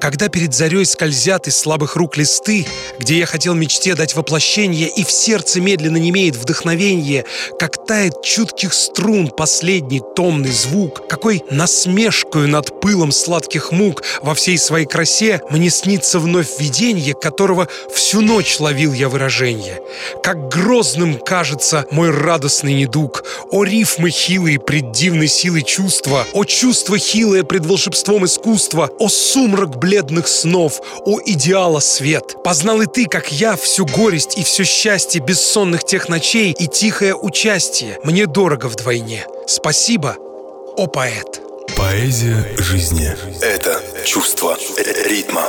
Когда перед зарей скользят из слабых рук листы, Где я хотел мечте дать воплощение, И в сердце медленно немеет вдохновение, Как тает чутких струн последний томный звук, Какой насмешкою над пылом сладких мук Во всей своей красе мне снится вновь видение, Которого всю ночь ловил я выражение. Как грозным кажется мой радостный недуг, О рифмы хилые пред дивной силой чувства, О чувство хилое пред волшебством искусства, О сумрак бледный бледных снов, о идеала свет. Познал и ты, как я, всю горесть и все счастье бессонных тех ночей и тихое участие. Мне дорого вдвойне. Спасибо, о поэт. Поэзия жизни – это чувство ритма.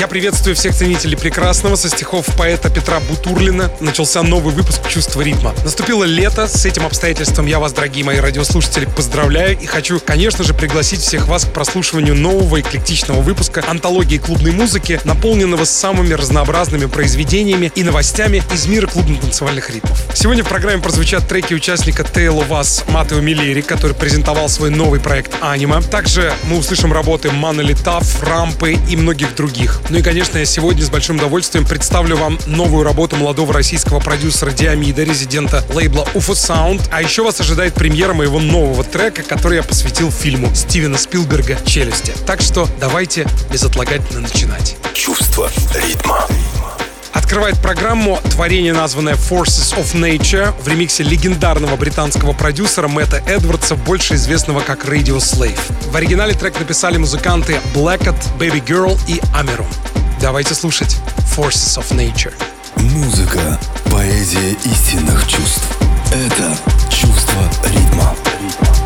Я приветствую всех ценителей прекрасного. Со стихов поэта Петра Бутурлина начался новый выпуск «Чувство ритма». Наступило лето. С этим обстоятельством я вас, дорогие мои радиослушатели, поздравляю. И хочу, конечно же, пригласить всех вас к прослушиванию нового эклектичного выпуска антологии клубной музыки, наполненного самыми разнообразными произведениями и новостями из мира клубно-танцевальных ритмов. Сегодня в программе прозвучат треки участника Tale of Us Матео Миллери, который презентовал свой новый проект «Анима». Также мы услышим работы Манали Тафф, Рампы и многих других. Ну и, конечно, я сегодня с большим удовольствием представлю вам новую работу молодого российского продюсера Диамида, резидента лейбла UFO Sound. А еще вас ожидает премьера моего нового трека, который я посвятил фильму Стивена Спилберга «Челюсти». Так что давайте безотлагательно начинать. Чувство ритма. Открывает программу творение, названное Forces of Nature в ремиксе легендарного британского продюсера Мэтта Эдвардса, больше известного как Radio Slave. В оригинале трек написали музыканты Blackett, Baby Girl и Амерон. Давайте слушать Forces of Nature. Музыка, поэзия истинных чувств. Это чувство ритма. ритма.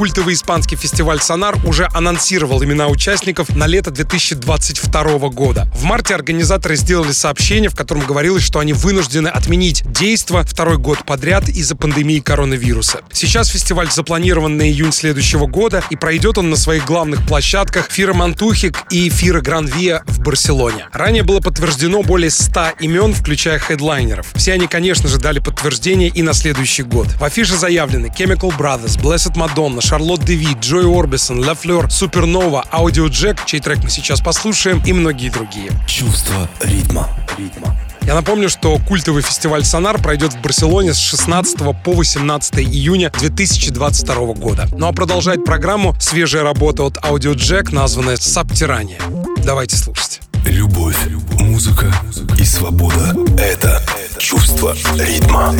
Культовый испанский фестиваль «Сонар» уже анонсировал имена участников на лето 2022 года. В марте организаторы сделали сообщение, в котором говорилось, что они вынуждены отменить действо второй год подряд из-за пандемии коронавируса. Сейчас фестиваль запланирован на июнь следующего года, и пройдет он на своих главных площадках Фира Мантухик и Фира Гранвия в Барселоне. Ранее было подтверждено более 100 имен, включая хедлайнеров. Все они, конечно же, дали подтверждение и на следующий год. В афише заявлены Chemical Brothers, Blessed Мадонна, Шарлотт Девит, Джой Орбисон, Ла Флёр, Супернова, Аудио Джек, чей трек мы сейчас послушаем, и многие другие. Чувство ритма. ритма. Я напомню, что культовый фестиваль «Сонар» пройдет в Барселоне с 16 по 18 июня 2022 года. Ну а продолжает программу свежая работа от Audio Jack, названная «Сабтирания». Давайте слушать. Любовь, музыка и свобода — это чувство ритма.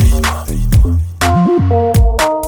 Самир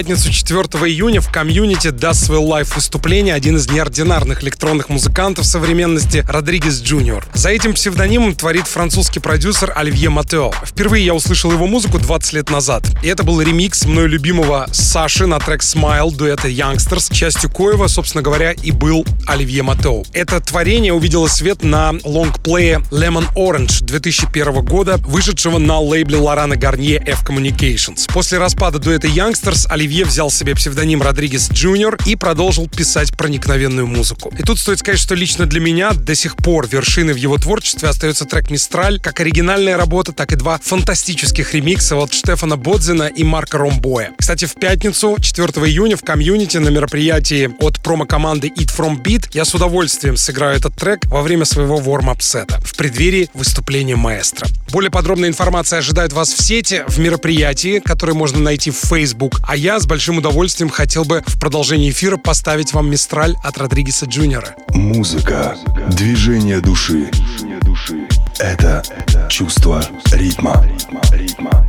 пятницу 4 июня в Community даст свой live-выступление один из неординарных электронных музыкантов современности Родригес Джуниор. За этим псевдонимом творит французский продюсер Оливье Матео. Впервые я услышал его музыку 20 лет назад. И это был ремикс мною любимого Саши на трек Smile дуэта Youngsters, частью коего, собственно говоря, и был Оливье Матео. Это творение увидело свет на лонгплее Lemon Orange 2001 года, вышедшего на лейбле Лорана Гарнье F Communications. После распада дуэта Youngsters Оливье взял себе псевдоним Родригес Джуниор и продолжил писать проникновенную музыку. И тут стоит сказать, что лично для меня до сих пор вершиной в его творчестве остается трек «Мистраль», как оригинальная работа, так и два фантастических ремикса от Штефана Бодзина и Марка Ромбоя. Кстати, в пятницу, 4 июня, в комьюнити на мероприятии от промо-команды Eat From Beat я с удовольствием сыграю этот трек во время своего ворм-ап-сета в преддверии выступления маэстро. Более подробная информация ожидает вас в сети, в мероприятии, которое можно найти в Facebook, а я с большим удовольствием хотел бы в продолжении эфира поставить вам «Мистраль» от Родригеса Джуниора. Музыка, движение души — это чувство ритма. ритма.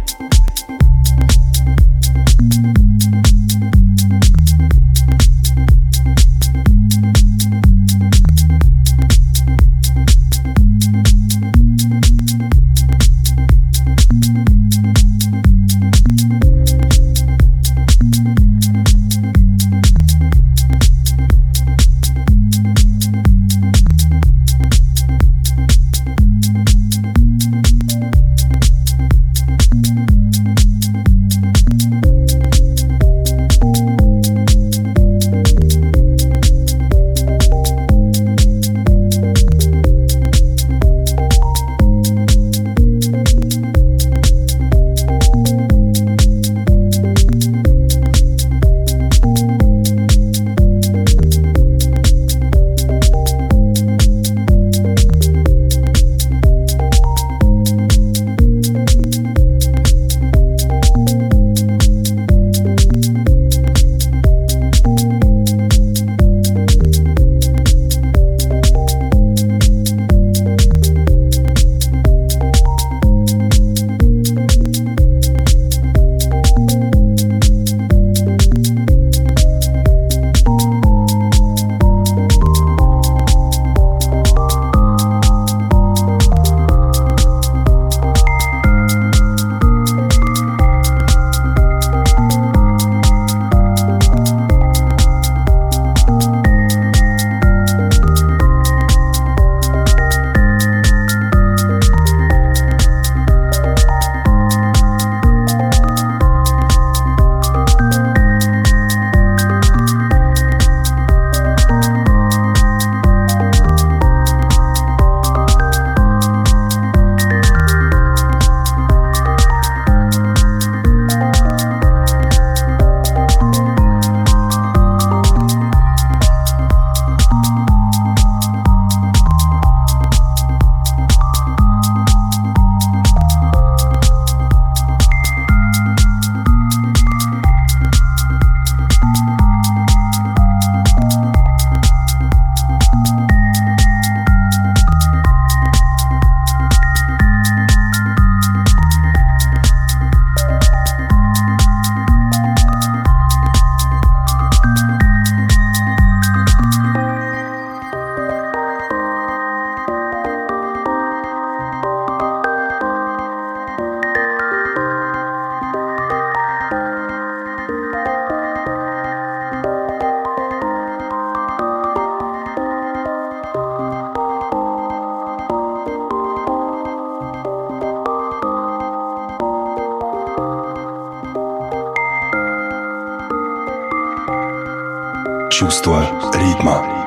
Чувство ритма.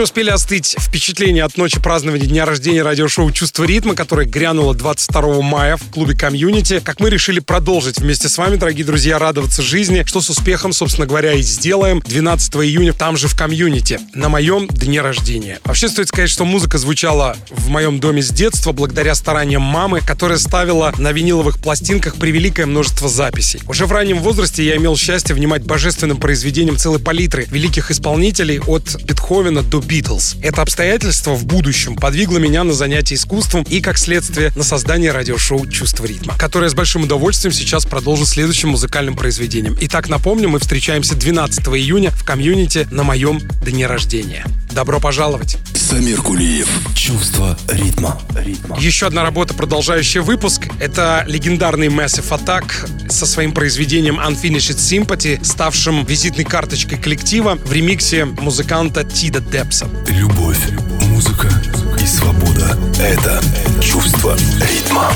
Не успели остыть впечатления от ночи празднования дня рождения радиошоу «Чувство ритма», которое грянуло 22 мая в клубе «Community». Как мы решили продолжить вместе с вами, дорогие друзья, радоваться жизни, что с успехом, собственно говоря, и сделаем 12 июня там же в «Community», на моем дне рождения. Вообще стоит сказать, что музыка звучала в моем доме с детства благодаря стараниям мамы, которая ставила на виниловых пластинках превеликое множество записей. Уже в раннем возрасте я имел счастье внимать божественным произведениям целой палитры великих исполнителей от Бетховена до Битлз. Это обстоятельство в будущем подвигло меня на занятия искусством и, как следствие, на создание радиошоу «Чувство ритма», которое с большим удовольствием сейчас продолжу следующим музыкальным произведением. Итак, напомню, мы встречаемся 12 июня в комьюнити на моем дне рождения. Добро пожаловать! Самир Кулиев. Чувство ритма. ритма. Еще одна работа, продолжающая выпуск. Это легендарный Massive Attack со своим произведением Unfinished Sympathy, ставшим визитной карточкой коллектива в ремиксе музыканта Тида Депса. Любовь, музыка и свобода — это чувство ритма.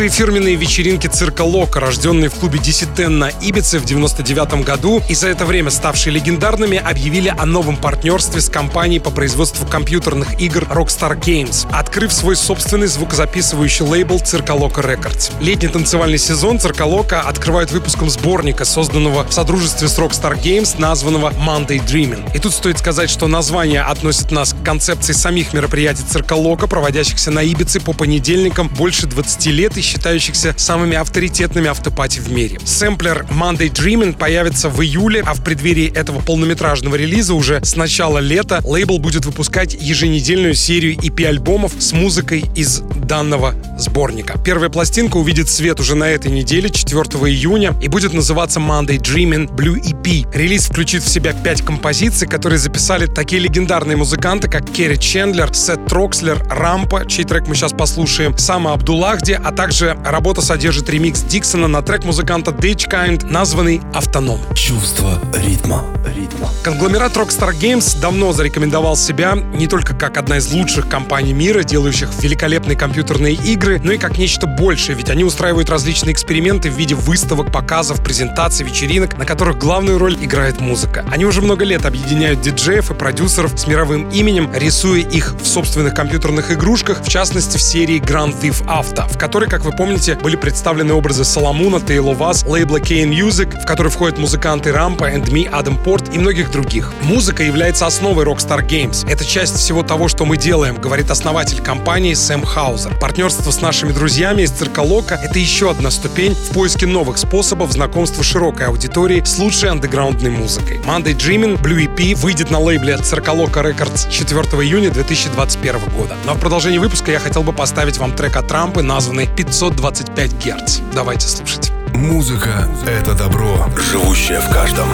Нашумевшие фирменные вечеринки цирка Лока, рожденные в клубе Десятен на Ибице в 99 году и за это время ставшие легендарными, объявили о новом партнерстве с компанией по производству компьютерных игр Rockstar Games, открыв свой собственный звукозаписывающий лейбл Цирка Лока Records. Летний танцевальный сезон Цирка Лока открывают выпуском сборника, созданного в содружестве с Rockstar Games, названного Monday Dreaming. И тут стоит сказать, что название относит нас концепции самих мероприятий Цирка Лока, проводящихся на Ибице по понедельникам больше 20 лет и считающихся самыми авторитетными автопати в мире. Сэмплер Monday Dreaming появится в июле, а в преддверии этого полнометражного релиза уже с начала лета лейбл будет выпускать еженедельную серию EP-альбомов с музыкой из данного сборника. Первая пластинка увидит свет уже на этой неделе, 4 июня, и будет называться Monday Dreaming Blue EP. Релиз включит в себя пять композиций, которые записали такие легендарные музыканты, как Керри Чендлер, Сет Трокслер, Рампа, чей трек мы сейчас послушаем, Сама Абдуллахди, а также работа содержит ремикс Диксона на трек музыканта Ditchkind, названный «Автоном». Чувство ритма. ритма. Конгломерат Rockstar Games давно зарекомендовал себя не только как одна из лучших компаний мира, делающих великолепные компьютерные игры, но и как нечто большее, ведь они устраивают различные эксперименты в виде выставок, показов, презентаций, вечеринок, на которых главную роль играет музыка. Они уже много лет объединяют диджеев и продюсеров с мировым именем, рисуя их в собственных компьютерных игрушках, в частности в серии Grand Theft Auto, в которой, как вы помните, были представлены образы Соломуна, Тейло Вас, лейбла K Music, в который входят музыканты Рампа, And Me, Адам Порт и многих других. Музыка является основой Rockstar Games. Это часть всего того, что мы делаем, говорит основатель компании Сэм Хаузер. Партнерство с нашими друзьями из Цирка Лока — это еще одна ступень в поиске новых способов знакомства широкой аудитории с лучшей андеграундной музыкой. Monday Dreaming Blue EP выйдет на лейбле Цирка Лока Records 4 июня 2021 года. Но в продолжении выпуска я хотел бы поставить вам трек от Трампа, названный 525 Гц. Давайте слушать. Музыка — это добро, живущее в каждом.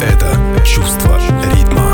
Это чувство ритма.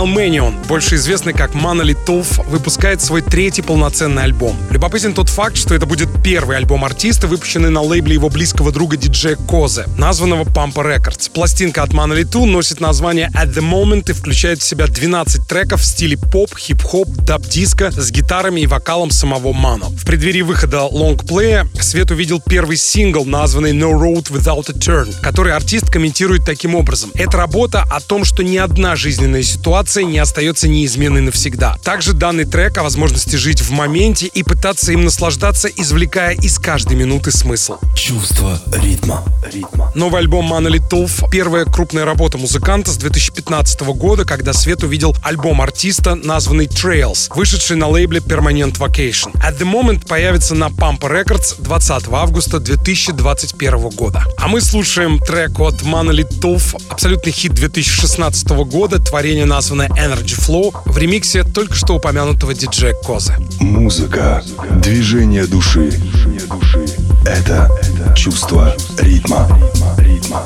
Найл Мэнион, больше известный как Mano Le Tough, выпускает свой третий полноценный альбом. Любопытен тот факт, что это будет первый альбом артиста, выпущенный на лейбле его близкого друга диджея Козе, названного Pampa Records. Пластинка от Mano Le Tough носит название At The Moment и включает в себя 12 треков в стиле поп, хип-хоп, даб-диско с гитарами и вокалом самого Мано. В преддверии выхода лонгплея свет увидел первый сингл, названный No Road Without a Turn, который артист комментирует таким образом. Это работа о том, что ни одна жизненная ситуация не остается неизменной навсегда. Также данный трек о возможности жить в моменте и пытаться им наслаждаться, извлекая из каждой минуты смысл. Чувство ритма. ритма. Новый альбом Monolith Tulf — первая крупная работа музыканта с 2015 года, когда Свет увидел альбом артиста, названный Trails, вышедший на лейбле Permanent Vacation. At the Moment появится на Pampa Records 20 августа 2021 года. А мы слушаем трек от Monolith Tulf, абсолютный хит 2016 года, творение названное Energy Flow, в ремиксе только что упомянутого диджея Козы. Музыка, движение души. Это чувство ритма. ритма.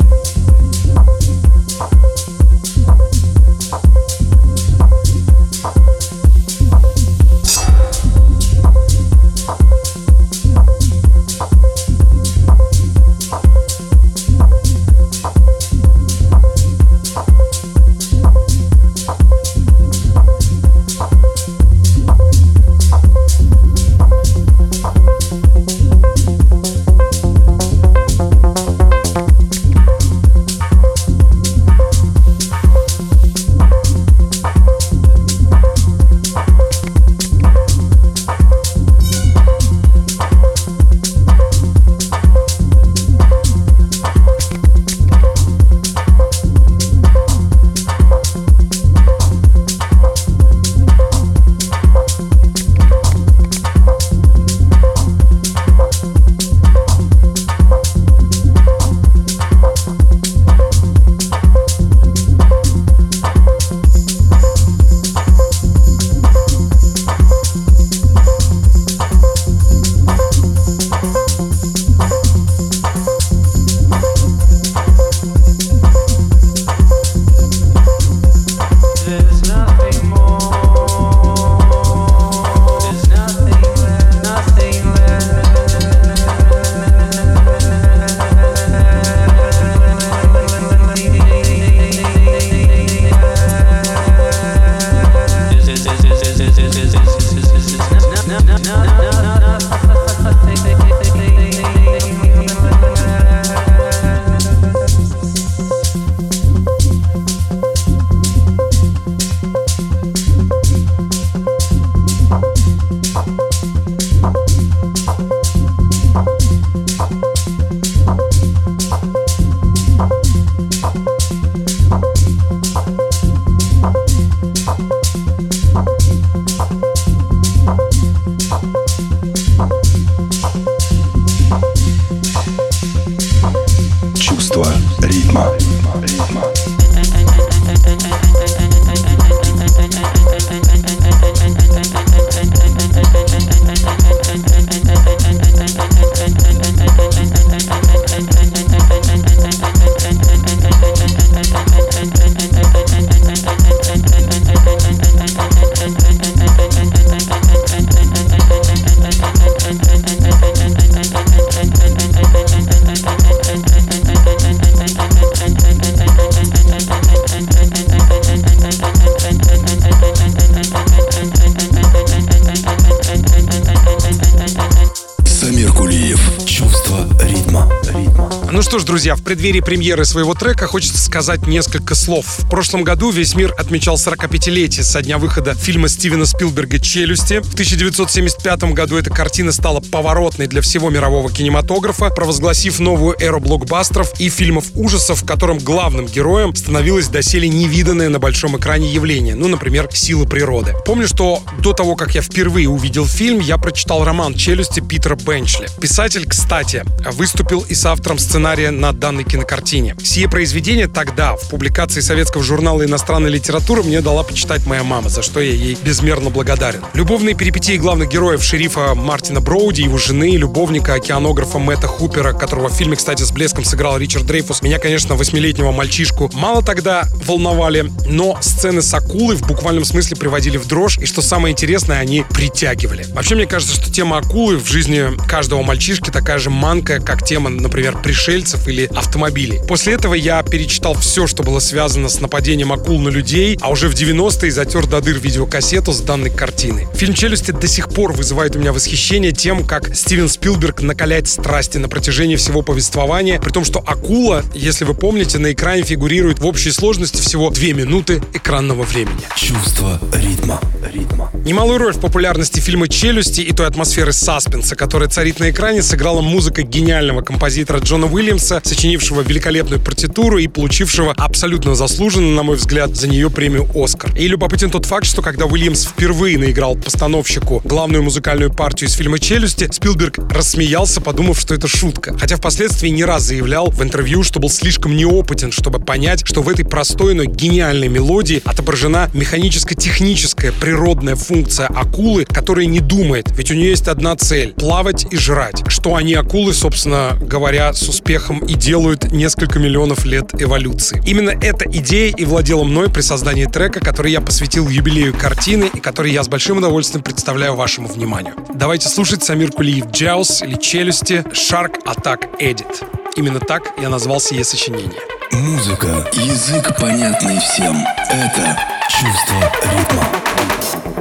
Преддверии премьеры своего трека хочется сказать несколько слов. В прошлом году весь мир отмечал 45-летие со дня выхода фильма Стивена Спилберга «Челюсти». В 1975 году эта картина стала поворотной для всего мирового кинематографа, провозгласив новую эру блокбастеров и фильмов ужасов, в котором главным героем становилось доселе невиданное на большом экране явление, ну, например, «Сила природы». Помню, что до того, как я впервые увидел фильм, я прочитал роман «Челюсти» Питера Бенчли. Писатель, кстати, выступил и с автором сценария на данной кинокартине. Сие произведение тогда в публикации советского журнала «Иностранная литература» мне дала почитать моя мама, за что я ей безмерно благодарен. Любовные перипетии главных героев шерифа Мартина Броуди, его жены, любовника, океанографа Мэтта Хупера, которого в фильме, кстати, с блеском сыграл Ричард Дрейфус, меня, конечно, восьмилетнего мальчишку, мало тогда волновали, но сцены с акулой в буквальном смысле приводили в дрожь, и что самое интересное, они притягивали. Вообще, мне кажется, что тема акулы в жизни каждого мальчишки такая же манкая, как тема, например, пришельцев или автомобилей. После этого я перечитал все, что было связано с нападением акул на людей, а уже в 90-е затер до дыр видеокассету с данной картины. Фильм «Челюсти» до сих пор вызывает у меня восхищение тем, как Стивен Спилберг накаляет страсти на протяжении всего повествования, при том, что акула, если вы помните, на экране фигурирует в общей сложности всего 2 минуты экранного времени. Чувство ритма. ритма. Немалую роль в популярности фильма «Челюсти» и той атмосферы саспенса, которая царит на экране, сыграла музыка гениального композитора Джона Уильямса, сочинившего великолепную партитуру и получившего абсолютно заслуженно, на мой взгляд, за нее премию «Оскар». И любопытен тот факт, что когда Уильямс впервые наиграл постановщику главную музыкальную партию из фильма «Челюсти», Спилберг рассмеялся, подумав, что это шутка. Хотя впоследствии не раз заявлял в интервью, что был слишком неопытен, чтобы понять, что в этой простой, но гениальной мелодии отображена механическо-техническая природная функция акулы, которая не думает, ведь у нее есть одна цель — плавать и жрать. Что они, акулы, собственно говоря, с успехом и делают несколько миллионов лет эволюции. Именно эта идея и владела мной при создании трека, который я посвятил юбилею картины и который я с большим удовольствием представляю вашему вниманию. Давайте слушать Самир Кулиев «Джаус» или «Челюсти» «Shark Attack Edit». Именно так я назвал сие сочинение. Музыка, язык понятный всем. Это чувство ритма.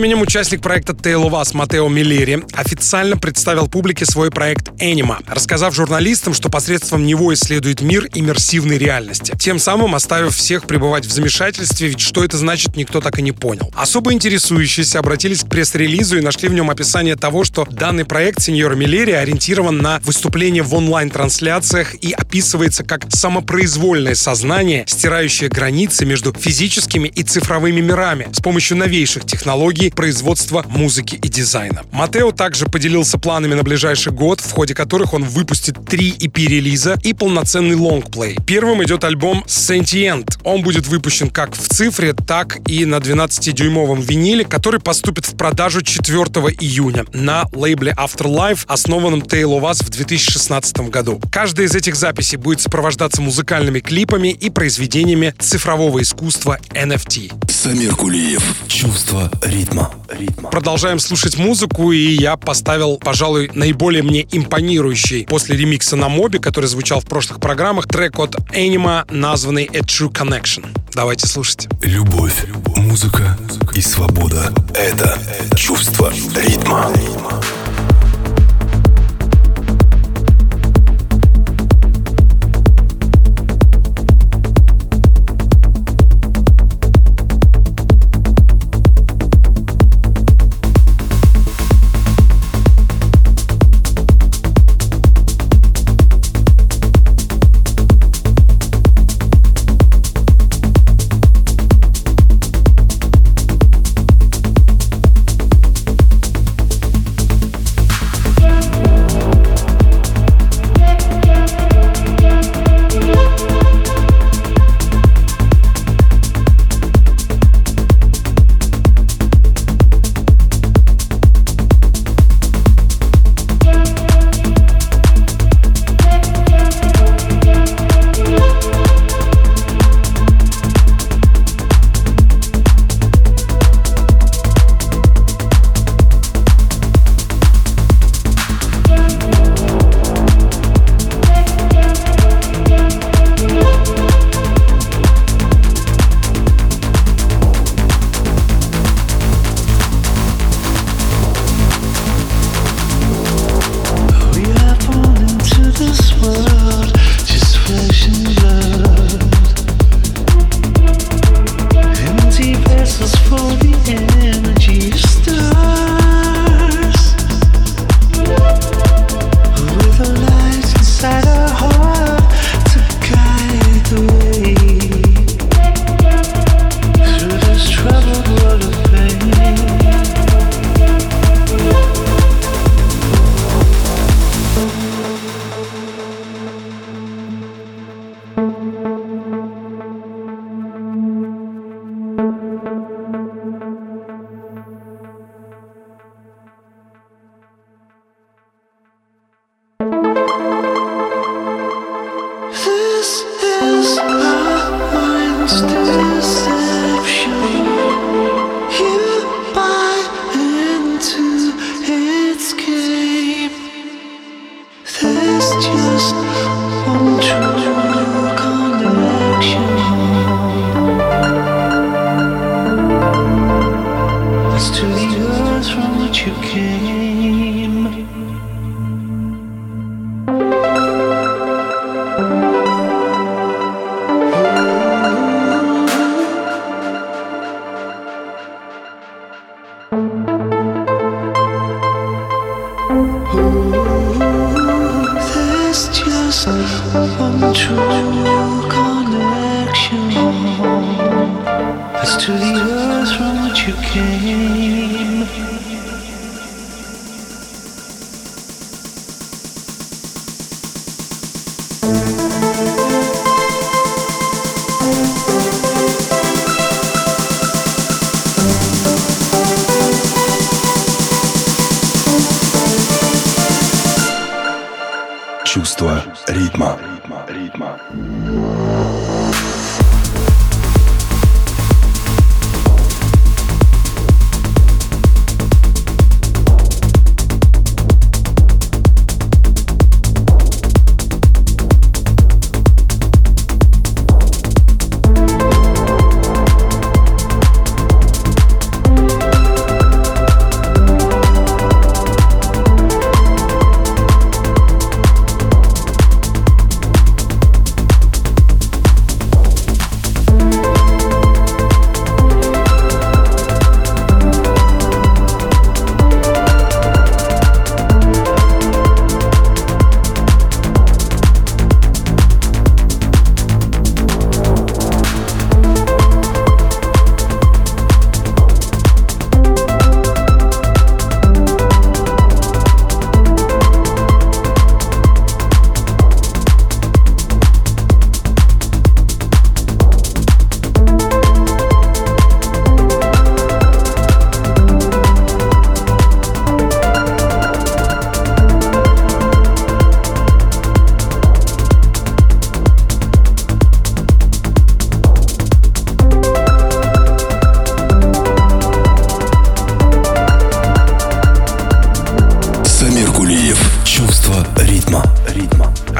Временем участник проекта Tail of Us Матео Миллери официально представил публике свой проект Anima, рассказав журналистам, что посредством него исследует мир иммерсивной реальности, тем самым оставив всех пребывать в замешательстве, ведь что это значит, никто так и не понял. Особо интересующиеся обратились к пресс-релизу и нашли в нем описание того, что данный проект сеньора Миллери ориентирован на выступление в онлайн-трансляциях и описывается как самопроизвольное сознание, стирающее границы между физическими и цифровыми мирами с помощью новейших технологий производства музыки и дизайна. Матео также поделился планами на ближайший год, в ходе которых он выпустит три EP-релиза и полноценный лонгплей. Первым идет альбом Sentient. Он будет выпущен как в цифре, так и на 12-дюймовом виниле, который поступит в продажу 4 июня на лейбле Afterlife, основанном Tail of Us в 2016 году. Каждая из этих записей будет сопровождаться музыкальными клипами и произведениями цифрового искусства NFT. Самир Кулиев. Чувство ритма. ритма. Продолжаем слушать музыку, и я поставил, пожалуй, наиболее мне импонирующий после ремикса на Моби, который звучал в прошлых программах, трек от Anima, названный A True Connection. Давайте слушать. Любовь, музыка и свобода — это чувство ритма. ритма. Чувство ритма. ритма. ритма.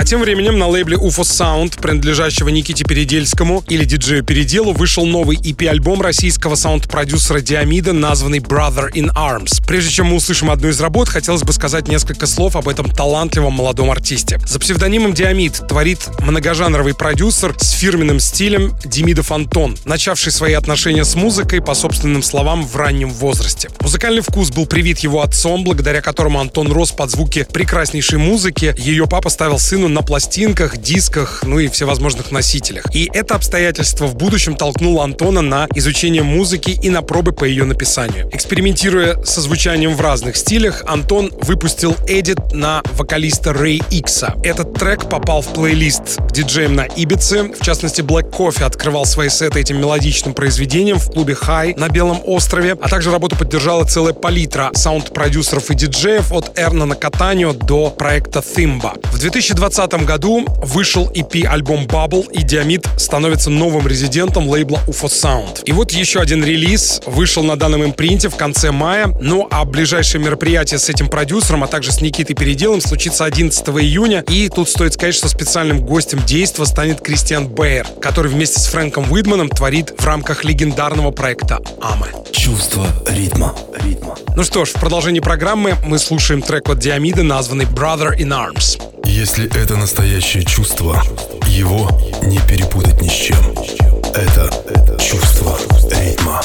Тем временем на лейбле UFO Sound, принадлежащего Никите Передельскому или диджею Переделу, вышел новый EP-альбом российского саунд-продюсера Диамида, названный Brother in Arms. Прежде чем мы услышим одну из работ, хотелось бы сказать несколько слов об этом талантливом молодом артисте. За псевдонимом Диамид творит многожанровый продюсер с фирменным стилем Демидов Антон, начавший свои отношения с музыкой, по собственным словам, в раннем возрасте. Музыкальный вкус был привит его отцом, благодаря которому Антон рос под звуки прекраснейшей музыки. Ее папа ставил сыну на пластинках, дисках, ну и всевозможных носителях. И это обстоятельство в будущем толкнуло Антона на изучение музыки и на пробы по ее написанию. Экспериментируя со звучанием в разных стилях, Антон выпустил эдит на вокалиста Рэй Икса. Этот трек попал в плейлист к диджеям на Ибице. В частности, Black Coffee открывал свои сеты этим мелодичным произведением в клубе High на Белом острове, а также работу поддержала целая палитра саунд-продюсеров и диджеев от Эрна на Катанио до проекта Thimba. В 2020 2020 году вышел EP-альбом Bubble, и Диамид становится новым резидентом лейбла UFO Sound. И вот еще один релиз вышел на данном импринте в конце мая. Ну а ближайшее мероприятие с этим продюсером, а также с Никитой Переделом случится 11 июня. И тут стоит сказать, что специальным гостем действа станет Кристиан Бейер, который вместе с Фрэнком Уидманом творит в рамках легендарного проекта «Аме». Чувство ритма. ритма. Ну что ж, в продолжении программы мы слушаем трек от Диамида, названный «Brother in Arms». Если это настоящее чувство, его не перепутать ни с чем. Это чувство ритма.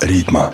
Ритма.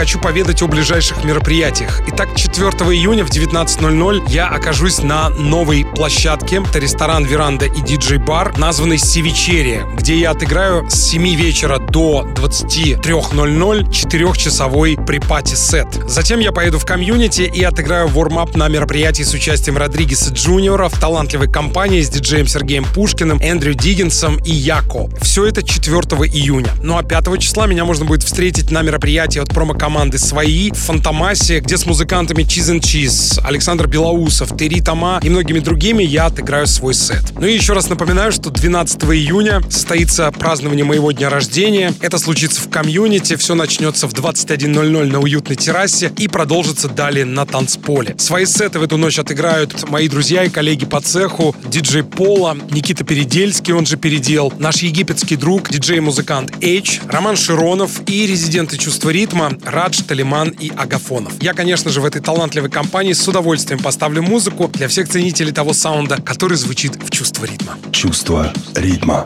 Хочу поведать о ближайших мероприятиях. Итак, 4 июня в 19.00 я окажусь на новой площадке. Это ресторан «Веранда» и диджей-бар, названный «Севичерия», где я отыграю с 7 вечера до 23.00 четырехчасовой pre-party-сет. Затем я поеду в Community и отыграю warm-up на мероприятии с участием Родригеса Джуниора в талантливой компании с диджеем Сергеем Пушкиным, Эндрю Диггинсом и Яко. Все это 4 июня. Ну а 5 числа меня можно будет встретить на мероприятии от промо-команды «Свои» Фантомасе, где с музыкантами Cheese and Cheese, Александр Белоусов, Терри Тома и многими другими я отыграю свой сет. Ну и еще раз напоминаю, что 12 июня состоится празднование моего дня рождения. Это случится в комьюнити, все начнется в 21.00 на уютной террасе и продолжится далее на танцполе. Свои сеты в эту ночь отыграют мои друзья и коллеги по цеху, диджей Пола, Никита Передельский, он же Передел, наш египетский друг, диджей-музыкант H, Роман Широнов и резиденты чувства ритма Радж, Талиман и Агафонов. Я, конечно же, в этой талантливой компании с удовольствием поставлю музыку для всех ценителей того саунда, который звучит в чувство ритма. Чувство ритма.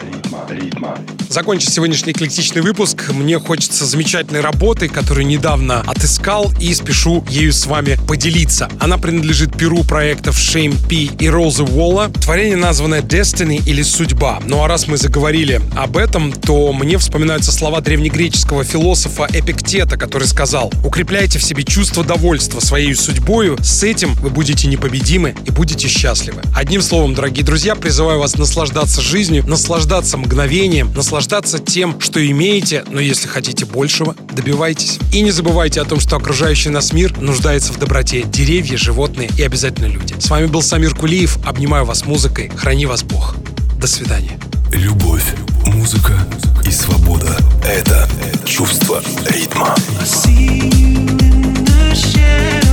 Закончить сегодняшний эклектичный выпуск мне хочется замечательной работы, которую недавно отыскал и спешу ею с вами поделиться. Она принадлежит перу проектов Shame P и Розы Уолла. Творение названное Destiny или Судьба. Ну а раз мы заговорили об этом, то мне вспоминаются слова древнегреческого философа Эпиктета, который сказал «Укрепляйте в себе чувство довольства своей судьбою, с этим вы будете непобедимы и будете счастливы». Одним словом, дорогие друзья, призываю вас наслаждаться жизнью, наслаждаться мгновением, наслаждаться тем, что имеете, но если хотите большего, добивайтесь. И не забывайте о том, что окружающий нас мир нуждается в доброте. Деревья, животные и обязательно люди. С вами был Самир Кулиев. Обнимаю вас музыкой. Храни вас Бог. До свидания. Любовь, музыка и свобода – это чувство ритма. I see you